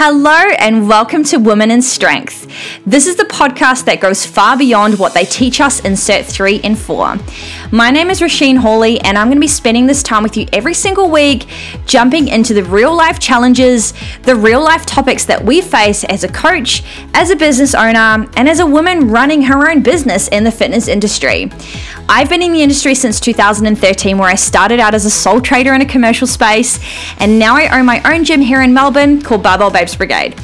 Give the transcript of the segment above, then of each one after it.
Hello, and welcome to Women in Strength. This is the podcast that goes far beyond what they teach us in Cert 3 and 4. My name is Rasheen Hawley, and I'm going to be spending this time with you every single week, jumping into the real life challenges, the real life topics that we face as a coach, as a business owner, and as a woman running her own business in the fitness industry. I've been in the industry since 2013, where I started out as a sole trader in a commercial space, and now I own my own gym here in Melbourne called Barbell Babes Brigade.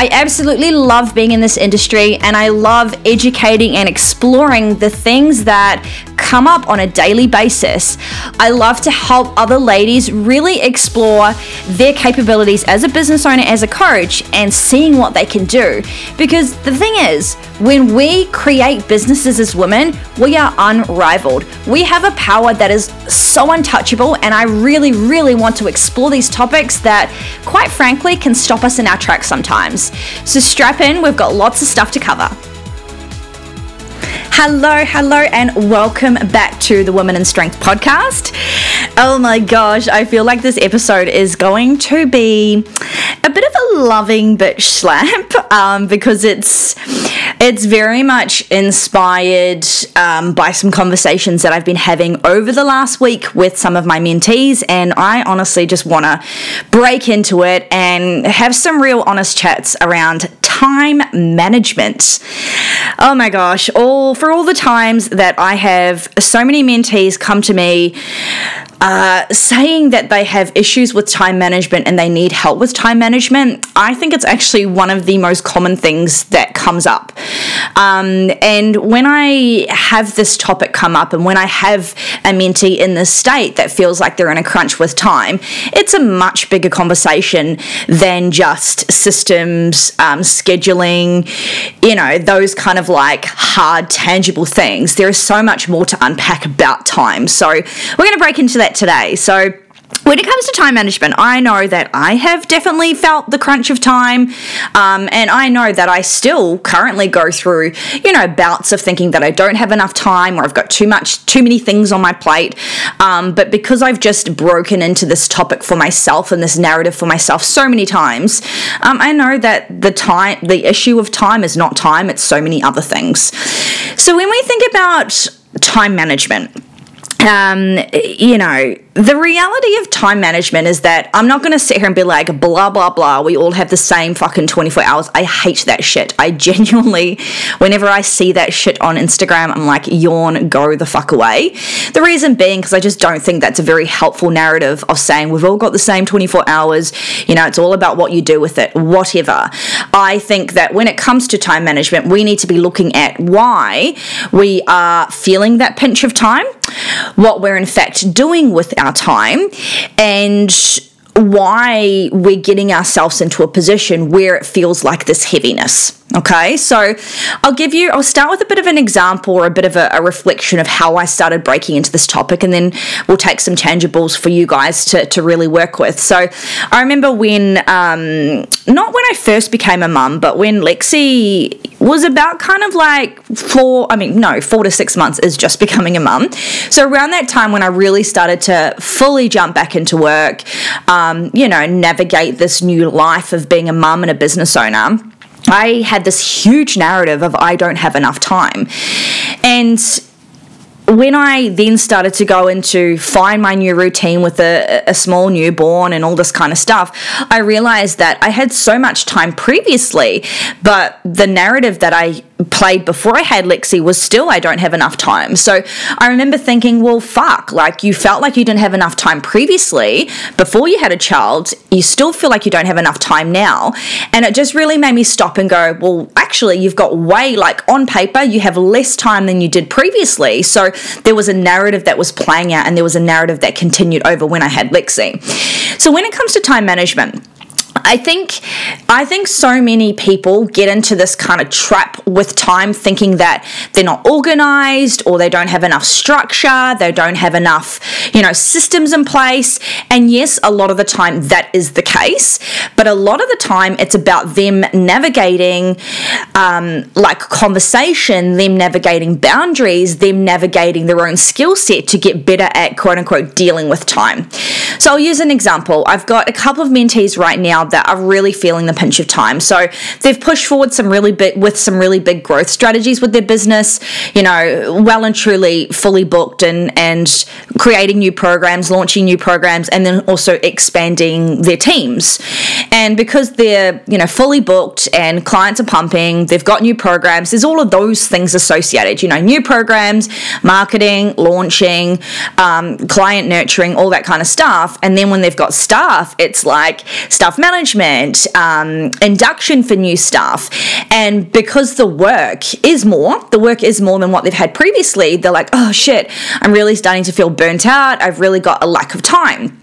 I absolutely love being in this industry and I love educating and exploring the things that come up on a daily basis. I love to help other ladies really explore their capabilities as a business owner, as a coach, and seeing what they can do. Because the thing is, when we create businesses as women, we are unrivaled. We have a power that is so untouchable, and I really, really want to explore these topics that, quite frankly, can stop us in our tracks sometimes. So strap in, we've got lots of stuff to cover. Hello, hello, and welcome back to the Women in Strength podcast. Oh my gosh, I feel like this episode is going to be a bit of a loving bitch slap um, because it's it's very much inspired um, by some conversations that I've been having over the last week with some of my mentees, and I honestly just want to break into it and have some real honest chats around time management. Oh my gosh, all for all the times that I have so many mentees come to me uh, saying that they have issues with time management and they need help with time management, I think it's actually one of the most common things that comes up. Um, and when I have this topic come up and when I have a mentee in this state that feels like they're in a crunch with time, it's a much bigger conversation than just systems, um, scheduling, you know, those kind of like hard, tangible things. There is so much more to unpack about time. So we're going to break into that today. So when it comes to time management, I know that I have definitely felt the crunch of time, um, and I know that I still currently go through, you know, bouts of thinking that I don't have enough time or I've got too much, too many things on my plate. Um, but because I've just broken into this topic for myself and this narrative for myself so many times, um, I know that the time, the issue of time is not time; it's so many other things. So when we think about time management um, you know, the reality of time management is that I'm not going to sit here and be like, blah, blah, blah, we all have the same fucking 24 hours. I hate that shit. I genuinely, whenever I see that shit on Instagram, I'm like, yawn, go the fuck away. The reason being, because I just don't think that's a very helpful narrative of saying we've all got the same 24 hours. You know, it's all about what you do with it, whatever. I think that when it comes to time management, we need to be looking at why we are feeling that pinch of time, what we're in fact doing with our our time and why we're getting ourselves into a position where it feels like this heaviness. Okay, so I'll give you, I'll start with a bit of an example or a bit of a, a, reflection of how I started breaking into this topic, and then we'll take some tangibles for you guys to, to really work with. So I remember when, um, not when I first became a mum, but when Lexi was about kind of like four, I mean, no, four to six months is just becoming a mum. So around that time when I really started to fully jump back into work, um, you know, navigate this new life of being a mum and a business owner I had this huge narrative of I don't have enough time. And when I then started to go into find my new routine with a, a, small newborn and all this kind of stuff, I realized that I had so much time previously, but the narrative that I played before I had Lexi was still I don't have enough time. So I remember thinking, well, fuck, like you felt like you didn't have enough time previously before you had a child, you still feel like you don't have enough time now. And it just really made me stop and go, well, actually, you've got way, like on paper, you have less time than you did previously. So there was a narrative that was playing out and there was a narrative that continued over when I had Lexi. So when it comes to time management, I think I think so many people get into this kind of trap with time thinking that they're not organized or they don't have enough structure, they don't have enough, you know, systems in place. And yes, a lot of the time that is the case, but a lot of the time it's about them navigating um, like conversation, them navigating boundaries, them navigating their own skill set to get better at quote unquote dealing with time. So I'll use an example. I've got a couple of mentees right now that are really feeling the pinch of time. So they've pushed forward some really big with some really big growth strategies with their business, you know, well and truly fully booked and and creating new programs, launching new programs, and then also expanding their teams. And because they're, you know, fully booked and clients are pumping, they've got new programs, there's all of those things associated, you know, new programs, marketing, launching, um, client nurturing, all that kind of stuff. And then when they've got staff, it's like staff management, um, induction for new staff. And because the work is more, the work is more than what they've had previously, they're like, oh shit, I'm really starting to feel burnt out. I've really got a lack of time.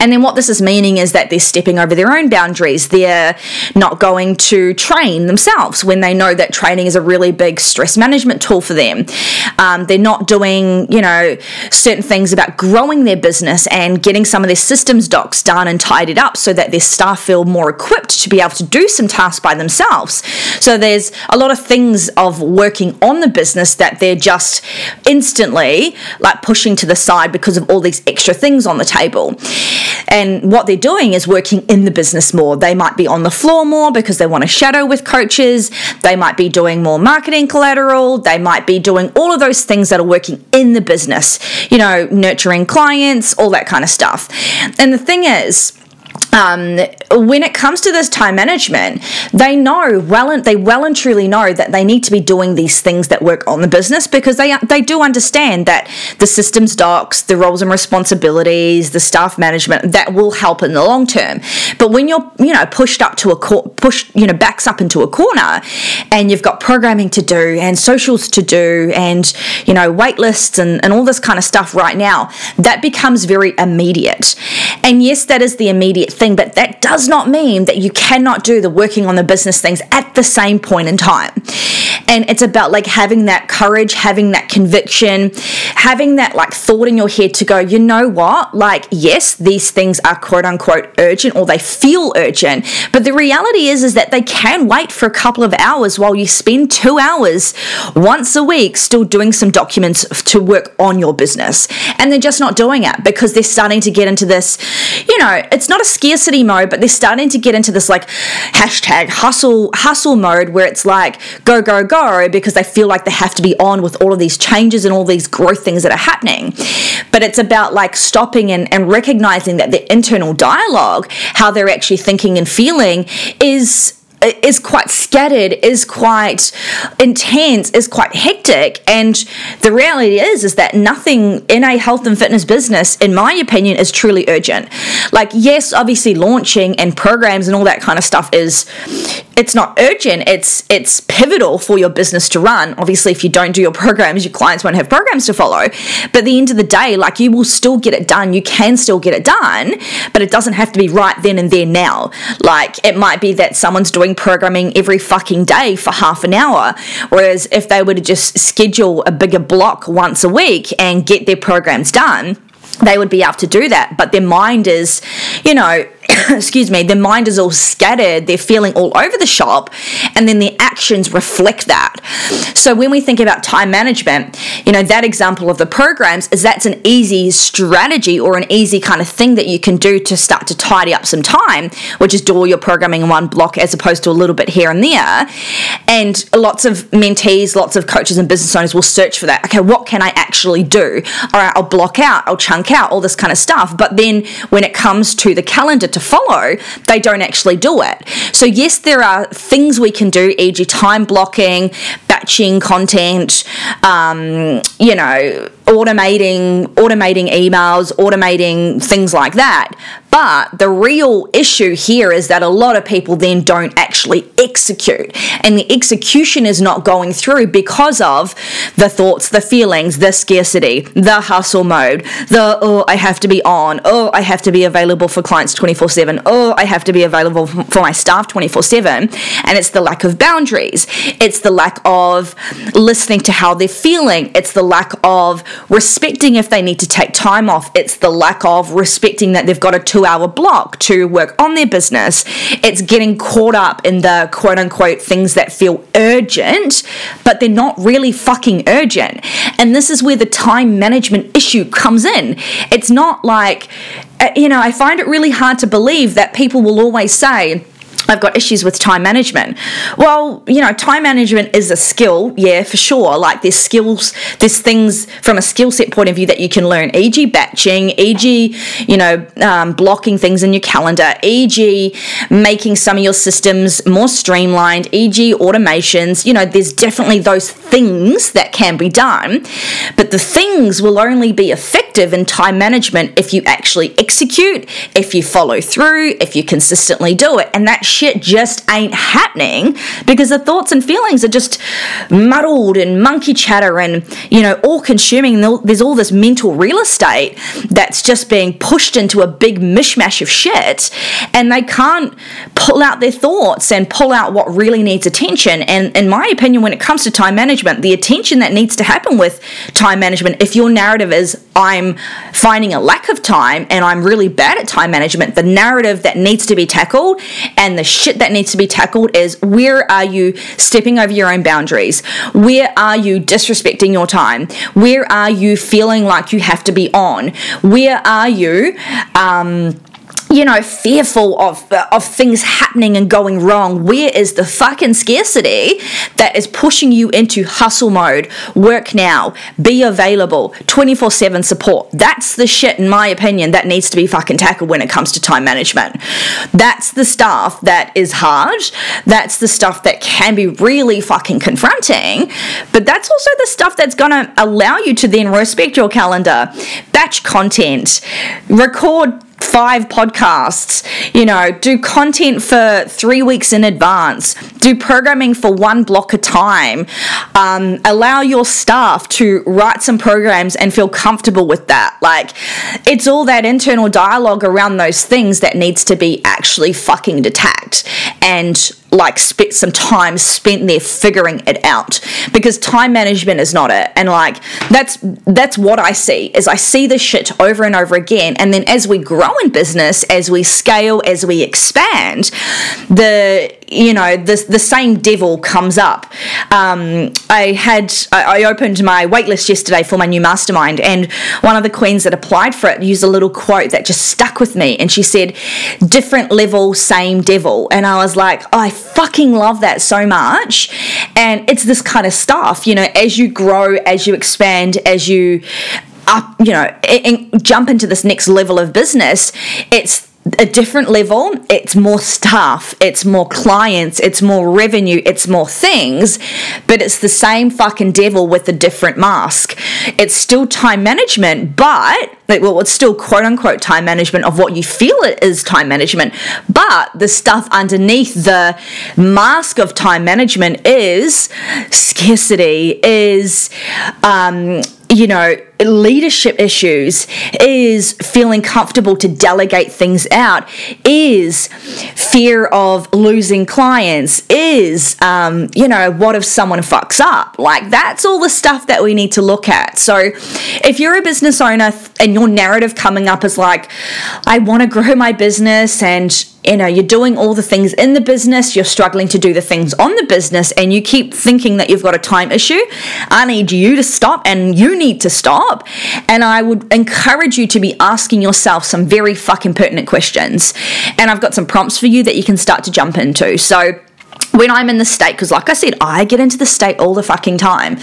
And then what this is meaning is that they're stepping over their own boundaries. They're not going to train themselves when they know that training is a really big stress management tool for them. Um, they're not doing, you know, certain things about growing their business and getting some of their systems docs done and tidied up so that their staff feel more equipped to be able to do some tasks by themselves. So there's a lot of things of working on the business that they're just instantly like pushing to the side because of all these extra things on the table. And what they're doing is working in the business more. They might be on the floor more because they want to shadow with coaches. They might be doing more marketing collateral. They might be doing all of those things that are working in the business, you know, nurturing clients, all that kind of stuff. And the thing is, um, when it comes to this time management, they know well and they well and truly know that they need to be doing these things that work on the business because they they do understand that the systems docs, the roles and responsibilities, the staff management that will help in the long term. But when you're you know pushed up to a cor- push you know backs up into a corner, and you've got programming to do and socials to do and you know wait lists and, and all this kind of stuff right now, that becomes very immediate. And yes, that is the immediate thing, but that does not mean that you cannot do the working on the business things at the same point in time. And it's about like having that courage, having that conviction, having that like thought in your head to go, you know what? Like, yes, these things are quote unquote urgent or they feel urgent, but the reality is is that they can wait for a couple of hours while you spend two hours once a week still doing some documents to work on your business. And they're just not doing it because they're starting to get into this, you know, it's not a scarcity mode, but they're starting to get into this like hashtag hustle hustle mode where it's like go go go because they feel like they have to be on with all of these changes and all these growth things that are happening. But it's about like stopping and, and recognizing that the internal dialogue, how they're actually thinking and feeling, is is quite scattered, is quite intense, is quite hectic. And the reality is, is that nothing in a health and fitness business, in my opinion, is truly urgent. Like, yes, obviously launching and programs and all that kind of stuff is it's not urgent. It's it's pivotal for your business to run. Obviously if you don't do your programs your clients won't have programs to follow. But at the end of the day like you will still get it done. You can still get it done but it doesn't have to be right then and there now. Like it might be that someone's doing programming every fucking day for half an hour whereas if they were to just schedule a bigger block once a week and get their programs done they would be able to do that. But their mind is you know excuse me, their mind is all scattered, they're feeling all over the shop, and then the actions reflect that. So when we think about time management, you know, that example of the programs is that's an easy strategy or an easy kind of thing that you can do to start to tidy up some time, which is do all your programming in one block as opposed to a little bit here and there. And lots of mentees, lots of coaches and business owners will search for that. Okay, what can I actually do? All right, I'll block out, I'll chunk out, all this kind of stuff. But then when it comes to the calendar to follow, they don't actually do it. So, yes, there are things we can do, e.g., time blocking, batching content, um, you know, automating automating emails, automating things like that. But the real issue here is that a lot of people then don't actually execute. And the execution is not going through because of the thoughts, the feelings, the scarcity, the hustle mode, the, oh, I have to be on, oh, I have to be available for clients 24 7, oh, I have to be available for my staff 24 7. And it's the lack of boundaries, it's the lack of listening to how they're feeling, it's the lack of respecting if they need to take time off. It's the lack of respecting that they've got a two hour block to work on their business. It's getting caught up in the quote unquote things that feel urgent, but they're not really fucking urgent. And this is where the time management issue comes in. It's not like, uh, you know, I find it really hard to believe that people will always say, I've got issues with time management. Well, you know, time management is a skill, yeah, for sure. Like there's skills, there's things from a skill set point of view that you can learn, e.g., batching, e.g., you know, um, blocking things in your calendar, e.g., making some of your systems more streamlined, e.g., automations. You know, there's definitely those things that can be done, but the things will only be effective in time management if you actually execute, if you follow through, if you consistently do it. And that shit just ain't happening because the thoughts and feelings are just muddled and monkey chatter and, you know, all consuming. There's all this mental real estate that's just being pushed into a big mishmash of shit and they can't pull out their thoughts and pull out what really needs attention. And in my opinion, when it comes to time management, the attention that needs to happen with time management, if your narrative is I'm finding a lack of time and I'm really bad at time management, the narrative that needs to be tackled and the shit that needs to be tackled is where are you stepping over your own boundaries? Where are you disrespecting your time? Where are you feeling like you have to be on? Where are you? Um, you know, fearful of uh, of things happening and going wrong. Where is the fucking scarcity that is pushing you into hustle mode? Work now, be available, 24/7 support. That's the shit in my opinion that needs to be fucking tackled when it comes to time management. That's the stuff that is hard. That's the stuff that can be really fucking confronting, but that's also the stuff that's going to allow you to then respect your calendar, batch content, record five podcasts, you know, do content for three weeks in advance, do programming for one block a time, um, allow your staff to write some programs and feel comfortable with that. Like, it's all that internal dialogue around those things that needs to be actually fucking detached and like spent some time spent there figuring it out. Because time management is not it. And like that's that's what i see is i see this shit over and over again. And then as we grow in business as we scale as we expand the you know the, the same devil comes up. Um, i had I, I opened my waitlist yesterday for my new mastermind and one of the queens that applied for it used a little quote that just stuck with me. And she said different level same devil. And i was like oh, i fucking love that so much. And it's this kind of stuff you know as you grow as you expand as you up you know and jump into this next level of business it's a different level. It's more staff, it's more clients, it's more revenue, it's more things, but it's the same fucking devil with a different mask. It's still time management, but well, it's still quote unquote time management of what you feel it is time management, but the stuff underneath the mask of time management is scarcity, is um, you know, leadership issues, is feeling comfortable to delegate things out, is fear of losing clients, is, um, you know, what if someone fucks up? Like, that's all the stuff that we need to look at. So, if you're a business owner and your narrative coming up is like, I want to grow my business and you know you're doing all the things in the business you're struggling to do the things on the business and you keep thinking that you've got a time issue i need you to stop and you need to stop. And i would encourage you to be asking yourself some very fucking pertinent questions. And i've got some prompts for you that you can start to jump into. So when I'm in the state, because like I said, I get into the state all the fucking time.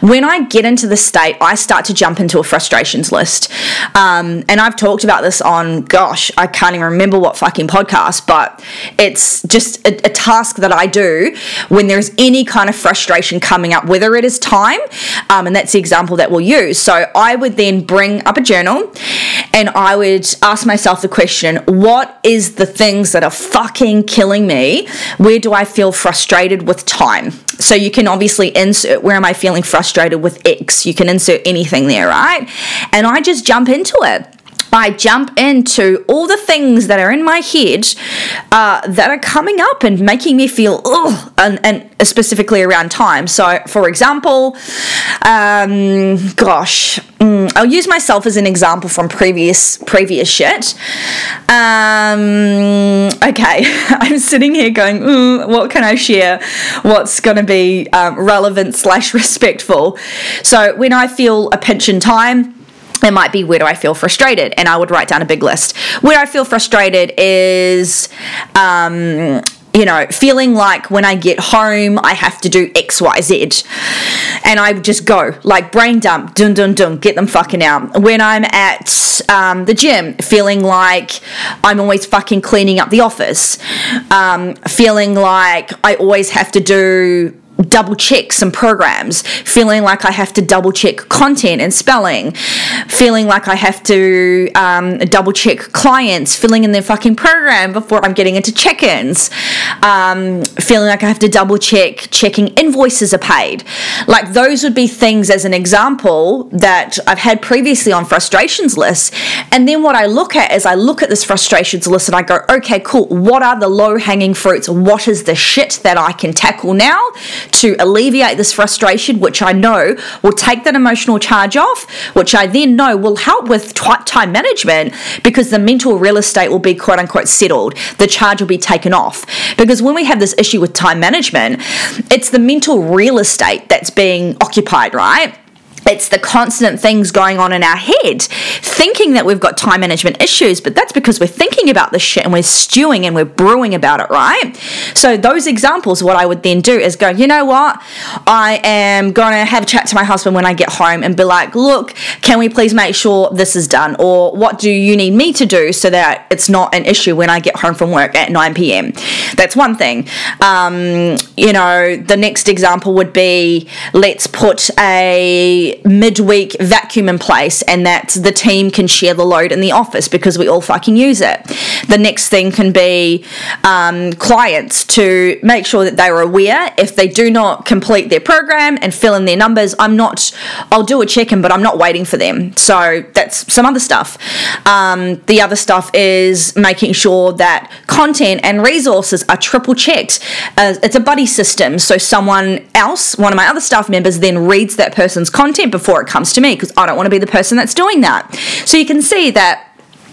When I get into the state, I start to jump into a frustrations list. Um, and I've talked about this on, gosh, I can't even remember what fucking podcast, but it's just a, a task that I do when there's any kind of frustration coming up, whether it is time, um, and that's the example that we'll use. So I would then bring up a journal and I would ask myself the question, what is the things that are fucking killing me? Where do I feel frustrated with time. So you can obviously insert where am I feeling frustrated with X? You can insert anything there, right? And I just jump into it I jump into all the things that are in my head uh, that are coming up and making me feel ugh, and, and specifically around time. So, for example, um, gosh, mm, I'll use myself as an example from previous previous shit. Um, okay, I'm sitting here going, mm, what can I share? What's going to be um, relevant slash respectful? So, when I feel a pinch in time it might be where do I feel frustrated, and I would write down a big list. Where I feel frustrated is, um, you know, feeling like when I get home I have to do X, Y, Z, and I just go like brain dump, dun dun dun, get them fucking out. When I'm at um, the gym, feeling like I'm always fucking cleaning up the office, um, feeling like I always have to do double check some programs, feeling like I have to double check content and spelling, feeling like I have to um, double check clients filling in their fucking program before I'm getting into check ins, um, feeling like I have to double check checking invoices are paid. Like those would be things as an example that I've had previously on frustrations lists. And then what I look at is I look at this frustrations list and I go, okay, cool. What are the low hanging fruits? What is the shit that I can tackle now to alleviate this frustration, which I know will take that emotional charge off, which I then know will help with time management because the mental real estate will be quote unquote settled. The charge will be taken off. Because when we have this issue with time management, it's the mental real estate that's being occupied, right? It's the constant things going on in our head, thinking that we've got time management issues, but that's because we're thinking about this shit and we're stewing and we're brewing about it, right? So, those examples, what I would then do is go, you know what? I am going to have a chat to my husband when I get home and be like, look, can we please make sure this is done? Or what do you need me to do so that it's not an issue when I get home from work at 9 p.m.? That's one thing. Um, you know, the next example would be let's put midweek vacuum in place and that the team can share the load in the office because we all fucking use it. The next thing can be um, clients to make sure that they are aware if they do not complete their program and fill in their numbers. I'm not, I'll do a check in, but I'm not waiting for them. So that's some other stuff. Um, the other stuff is making sure that content and resources are triple checked. Uh, it's a buddy system. So someone else, one of my other staff members, then reads that person's content content before it comes to me because I don't want to be the person that's doing that. So you can see that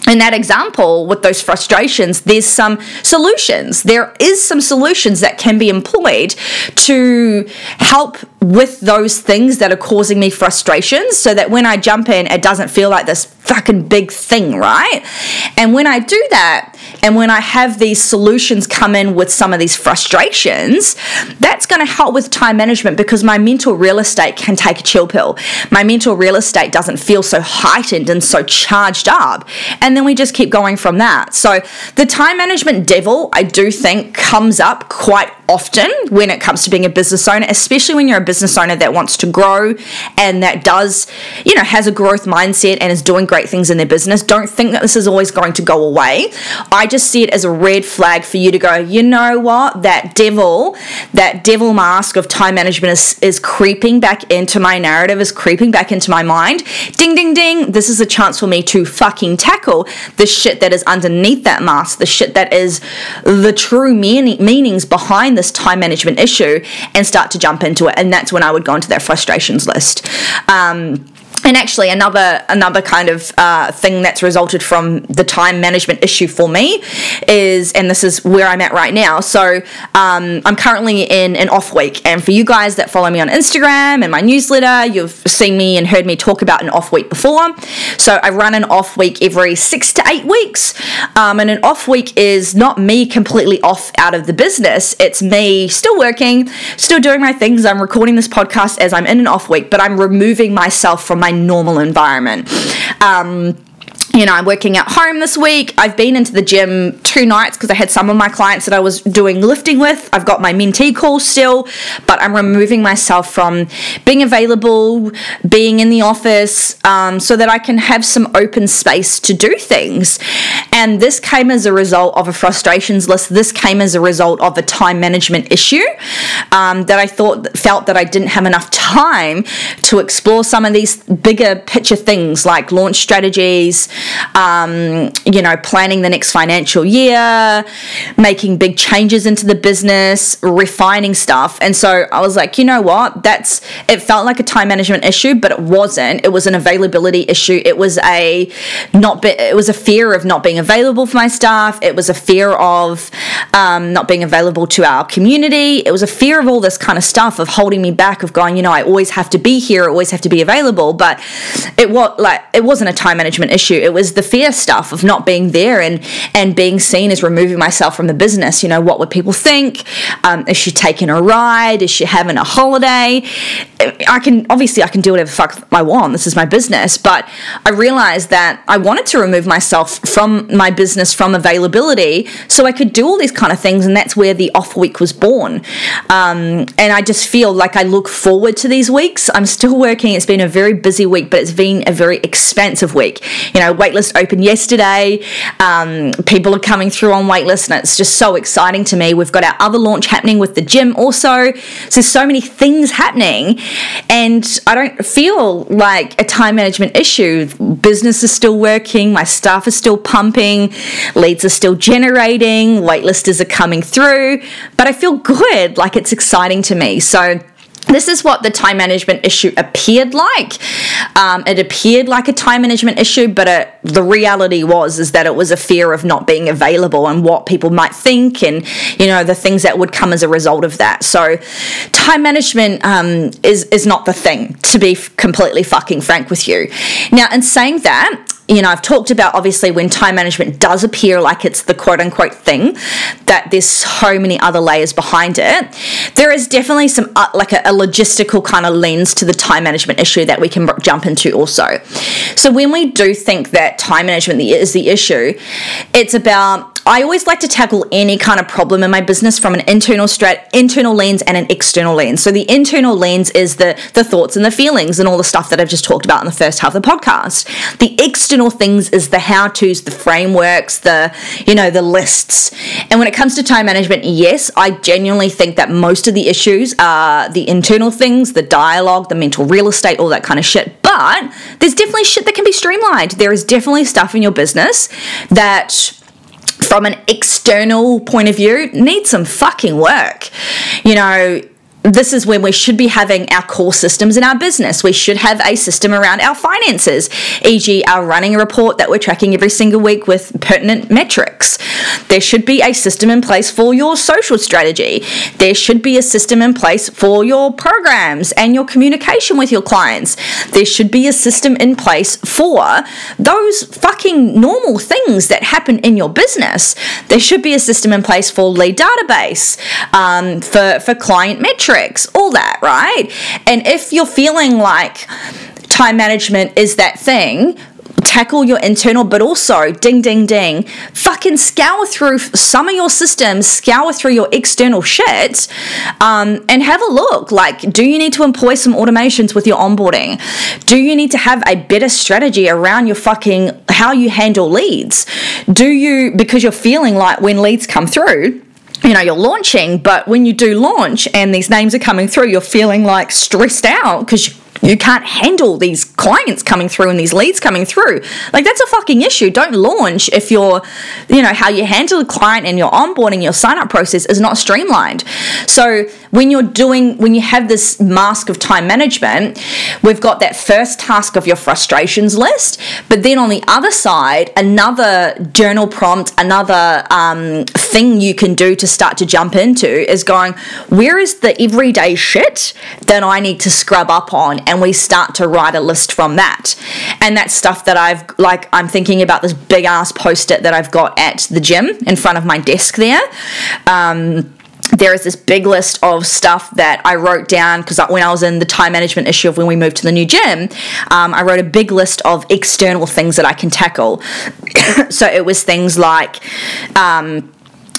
in that example with those frustrations there's some solutions there is some solutions that can be employed to help with those things that are causing me frustrations so that when i jump in it doesn't feel like this fucking big thing right and when i do that and when I have these solutions come in with some of these frustrations, that's going to help with time management because my mental real estate can take a chill pill. My mental real estate doesn't feel so heightened and so charged up. And then we just keep going from that. So the time management devil, I do think, comes up quite often when it comes to being a business owner, especially when you're a business owner that wants to grow and that does, you know, has a growth mindset and is doing great things in their business. Don't think that this is always going to go away. I just see it as a red flag for you to go, you know what, that devil, that devil mask of time management is, is creeping back into my narrative, is creeping back into my mind. Ding, ding, ding. This is a chance for me to fucking tackle the shit that is underneath that mask, the shit that is the true meaning, meanings behind this time management issue and start to jump into it. And that's when I would go into that frustrations list. Um, and actually another another kind of uh, thing that's resulted from the time management issue for me is and this is where i'm at right now. So um, i'm currently in an off week. And for you guys that follow me on instagram and my newsletter you've seen me and heard me talk about an off week before. So i run an off week every six to eight weeks. Um, and an off week is not me completely off out of the business. It's me still working still doing my things. I'm recording this podcast as i'm in an off week but i'm removing myself from my normal environment. Um, you know, I'm working at home this week. I've been into the gym two nights because I had some of my clients that I was doing lifting with. I've got my mentee call still, but I'm removing myself from being available, being in the office, um, so that I can have some open space to do things. And this came as a result of a frustrations list. This came as a result of a time management issue um, that I thought felt that I didn't have enough time to explore some of these bigger picture things like launch strategies, um, you know, planning the next financial year, making big changes into the business, refining stuff. And so I was like, you know what? That's it felt like a time management issue, but it wasn't. It was an availability issue. It was a not be, it was a fear of not being available for my staff. It was a fear of um, not being available to our community. It was a fear of all this kind of stuff of holding me back of going, you know, I always have to be here, I always have to be available. But it was like it wasn't a time management issue. It was the fear stuff of not being there and and being seen as removing myself from the business. You know, what would people think? Um, is she taking a ride? Is she having a holiday? I can obviously I can do whatever fuck I want. This is my business, but I realized that I wanted to remove myself from my business from availability so I could do all these kind of things, and that's where the off week was born. Um, and I just feel like I look forward to these weeks. I'm still working. It's been a very busy week, but it's been a very expansive week. You know, waitlist opened yesterday. Um, people are coming through on waitlist, and it's just so exciting to me. We've got our other launch happening with the gym also. So there's so many things happening and I don't feel like a time management issue. Business is still working, my staff is still pumping, leads are still generating, waitlisters are coming through, but I feel good, like it's exciting to me. So this is what the time management issue appeared like. Um, it appeared like a time management issue, but it, the reality was is that it was a fear of not being available and what people might think, and you know the things that would come as a result of that. So, time management um, is is not the thing. To be completely fucking frank with you. Now, in saying that, you know, I've talked about obviously when time management does appear like it's the quote unquote thing, that there's so many other layers behind it. There is definitely some uh, like a, a, logistical kind of lens to the time management issue that we can jump into also. So when we do think that time management is the issue, it's about I always like to tackle any kind of problem in my business from an internal strat, internal lens and an external lens. So the internal lens is the the thoughts and the feelings and all the stuff that I've just talked about in the first half of the podcast. The external things is the how-tos, the frameworks, the you know, the lists. And when it comes to time management, yes, I genuinely think that most of the issues are the internal things, the dialogue, the mental real estate, all that kind of shit. But there's definitely shit that can be streamlined. There is definitely stuff in your business that from an external point of view needs some fucking work. You know, this is when we should be having our core systems in our business. We should have a system around our finances, e.g., our running report that we're tracking every single week with pertinent metrics. There should be a system in place for your social strategy. There should be a system in place for your programs and your communication with your clients. There should be a system in place for those fucking normal things that happen in your business. There should be a system in place for lead database, um, for, for client metrics all that, right? And if you're feeling like time management is that thing, tackle your internal, but also ding, ding, ding, fucking scour through some of your systems, scour through your external shit, um, and have a look. Like, do you need to employ some automations with your onboarding? Do you need to have a better strategy around your fucking how you handle leads? Do you, because you're feeling like when leads come through, you know, you're launching, but when you do launch and these names are coming through, you're feeling like stressed out because you can't handle these clients coming through and these leads coming through. Like that's a fucking issue. Don't launch if you're, you know, how you handle the client and your onboarding, your sign up process is not streamlined. So when you're doing, when you have this mask of time management, we've got that first task of your frustrations list, but then on the other side, another journal prompt, another um, thing you can do to start to jump into is going, where is the everyday shit that I need to scrub up on? And we start to write a list from that. And that's stuff that I've like I'm thinking about this big ass post-it that I've got at the gym in front of my desk there. Um, there is this big list of stuff that I wrote down because when I was in the time management issue of when we moved to the new gym, um, I wrote a big list of external things that I can tackle. so it was things like, um,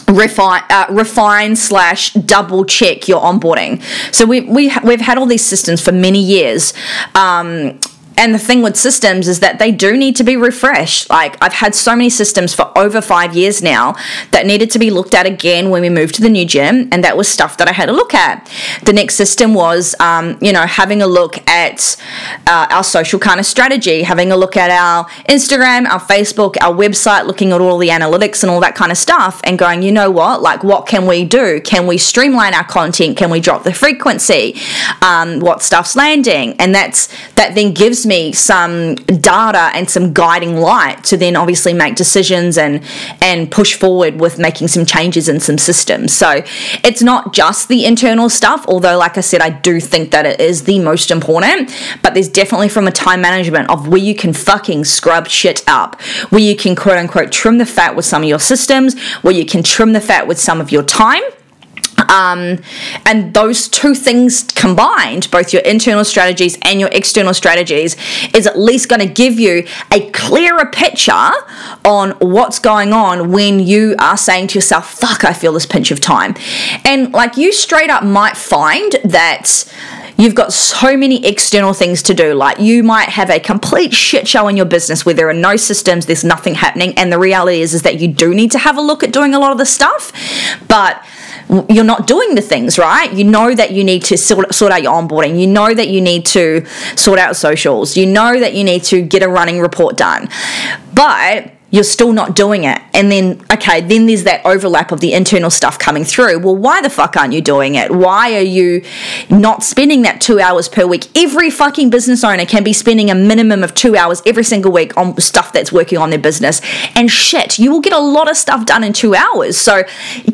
refine uh, refine slash double check your onboarding. So we, we we've had all these systems for many years. Um, and the thing with systems is that they do need to be refreshed. Like I've had so many systems for over five years now that needed to be looked at again when we moved to the new gym, and that was stuff that I had to look at. The next system was, um, you know, having a look at uh, our social kind of strategy, having a look at our Instagram, our Facebook, our website, looking at all the analytics and all that kind of stuff, and going, you know what, like what can we do? Can we streamline our content? Can we drop the frequency? Um, what stuff's landing? And that's that then gives me some data and some guiding light to then obviously make decisions and and push forward with making some changes in some systems. So it's not just the internal stuff, although like I said, I do think that it is the most important, but there's definitely from a time management of where you can fucking scrub shit up, where you can quote unquote trim the fat with some of your systems, where you can trim the fat with some of your time um, and those two things combined, both your internal strategies and your external strategies, is at least going to give you a clearer picture on what's going on when you are saying to yourself, fuck, I feel this pinch of time. And like you straight up might find that you've got so many external things to do. Like you might have a complete shit show in your business where there are no systems, there's nothing happening, and the reality is is that you do need to have a look at doing a lot of the stuff, but you're not doing the things right. You know that you need to sort, out your onboarding. You know that you need to sort out socials. You know that you need to get a running report done. But you're still not doing it. And then, okay, then there's that overlap of the internal stuff coming through. Well, why the fuck aren't you doing it? Why are you not spending that two hours per week? Every fucking business owner can be spending a minimum of two hours every single week on stuff that's working on their business. And shit, you will get a lot of stuff done in two hours. So,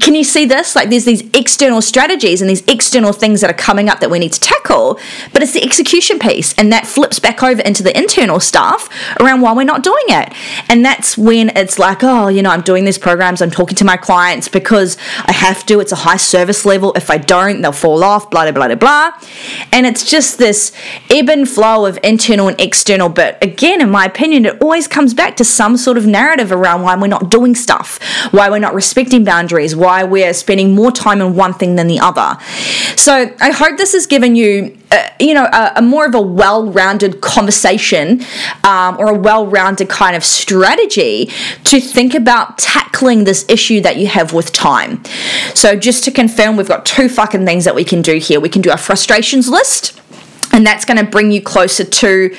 can you see this? Like, there's these external strategies and these external things that are coming up that we need to tackle, but it's the execution piece. And that flips back over into the internal stuff around why we're not doing it. And that's when it's like, oh, you know, I'm doing these programs, I'm talking to my clients because I have to, it's a high service level. If I don't, they'll fall off, blah, blah, blah, blah. And it's just this ebb and flow of internal and external. But again, in my opinion, it always comes back to some sort of narrative around why we're not doing stuff, why we're not respecting boundaries, why we're spending more time on one thing than the other. So I hope this has given you uh, you know, a, a, more of a well-rounded conversation um, or a well-rounded kind of strategy to think about tackling this issue that you have with time. So just to confirm, we've got two fucking things that we can do here. We can do a frustrations list and that's going to bring you closer to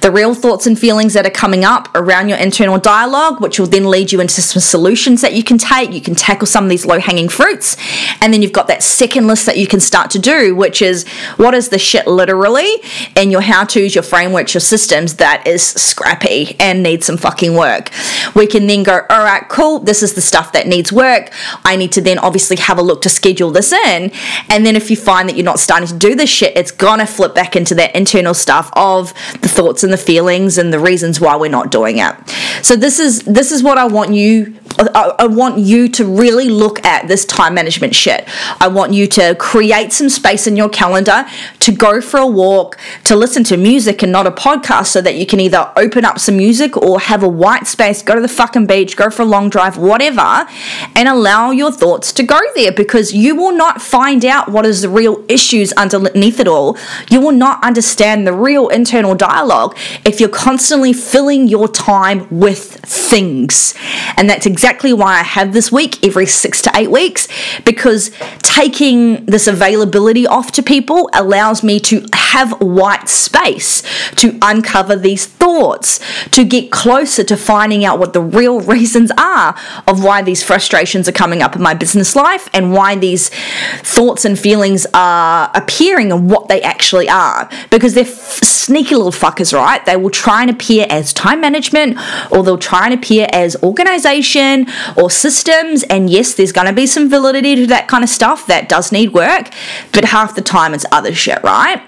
the real thoughts and feelings that are coming up around your internal dialogue, which will then lead you into some solutions that you can take. You can tackle some of these low hanging fruits. And then you've got that second list that you can start to do, which is what is the shit literally in your how to's, your frameworks, your systems that is scrappy and needs some fucking work. We can then go, all right, cool, this is the stuff that needs work. I need to then obviously have a look to schedule this in. And then if you find that you're not starting to do this shit, it's gonna flip back into that internal stuff of the thoughts and the feelings and the reasons why we're not doing it. So this is this is what I want you I, I want you to really look at this time management shit. I want you to create some space in your calendar to go for a walk, to listen to music and not a podcast so that you can either open up some music or have a white space, go to the fucking beach, go for a long drive, whatever, and allow your thoughts to go there because you will not find out what is the real issues underneath it all. You will not understand the real internal dialogue if you're constantly filling your time with things. And that's exactly exactly why I have this week every six to eight weeks because taking this availability off to people allows me to have white space to uncover these thoughts, to get closer to finding out what the real reasons are of why these frustrations are coming up in my business life and why these thoughts and feelings are appearing and what they actually are. Because they're f- sneaky little fuckers, right? They will try and appear as time management or they'll try and appear as organization or systems. And yes, there's going to be some validity to that kind of stuff that does need work, but half the time it's other shit, right?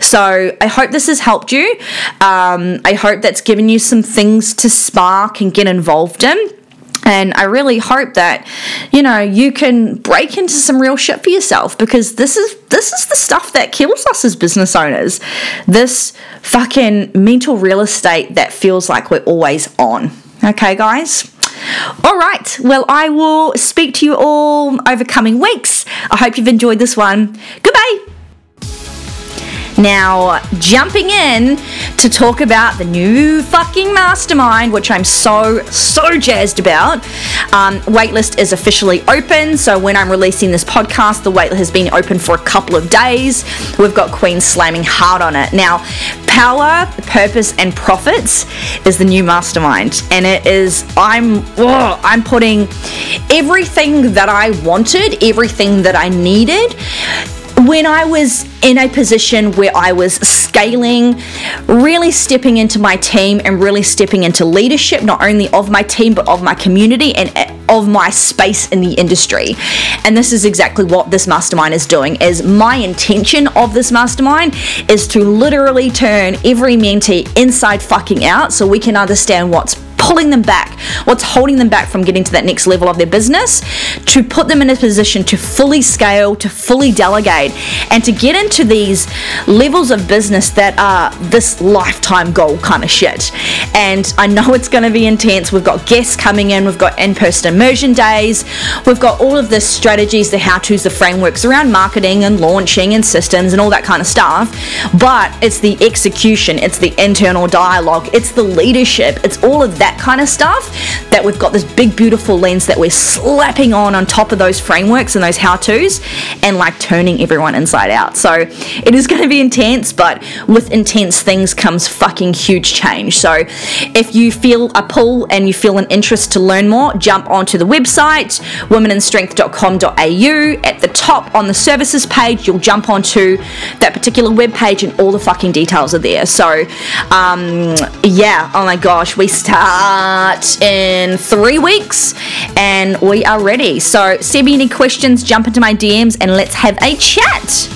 So I hope this has helped you. Um, I hope that's given you some things to spark and get involved in. And I really hope that, you know, you can break into some real shit for yourself because this is this is the stuff that kills us as business owners. This fucking mental real estate that feels like we're always on. Okay, guys? All right. Well, I will speak to you all over coming weeks. I hope you've enjoyed this one. Goodbye. Now, jumping in to talk about the new fucking mastermind, which I'm so, so jazzed about. Um, waitlist is officially open, so when I'm releasing this podcast, the waitlist has been open for a couple of days. We've got Queen slamming hard on it. Now, Power, Purpose, and Profits is the new mastermind, and it is, I'm, I'm putting everything that I wanted, everything that I needed when I was in a position where I was scaling, really stepping into my team and really stepping into leadership, not only of my team, but of my community and of my space in the industry. And this is exactly what this mastermind is doing is my intention of this mastermind is to literally turn every mentee inside fucking out so we can understand what's pulling them back, what's holding them back from getting to that next level of their business, to put them in a position to fully scale, to fully delegate, and to get into these levels of business that are this lifetime goal kind of shit. And I know it's going to be intense. We've got guests coming in, we've got in person immersion days, we've got all of the strategies, the how to's, the frameworks around marketing and launching and systems and all that kind of stuff. But it's the execution, it's the internal dialogue, it's the leadership, it's all of that kind of stuff that we've got this big beautiful lens that we're slapping on on top of those frameworks and those how-to's and like turning everyone inside out. So it is going to be intense but with intense things comes fucking huge change. So if you feel a pull and you feel an interest to learn more jump onto the website womenandstrength.com.au at the top on the services page you'll jump onto that particular web page and all the fucking details are there. So um, yeah oh my gosh we start start in three weeks and we are ready. So, send me any questions, jump into my DMs, and let's have a chat.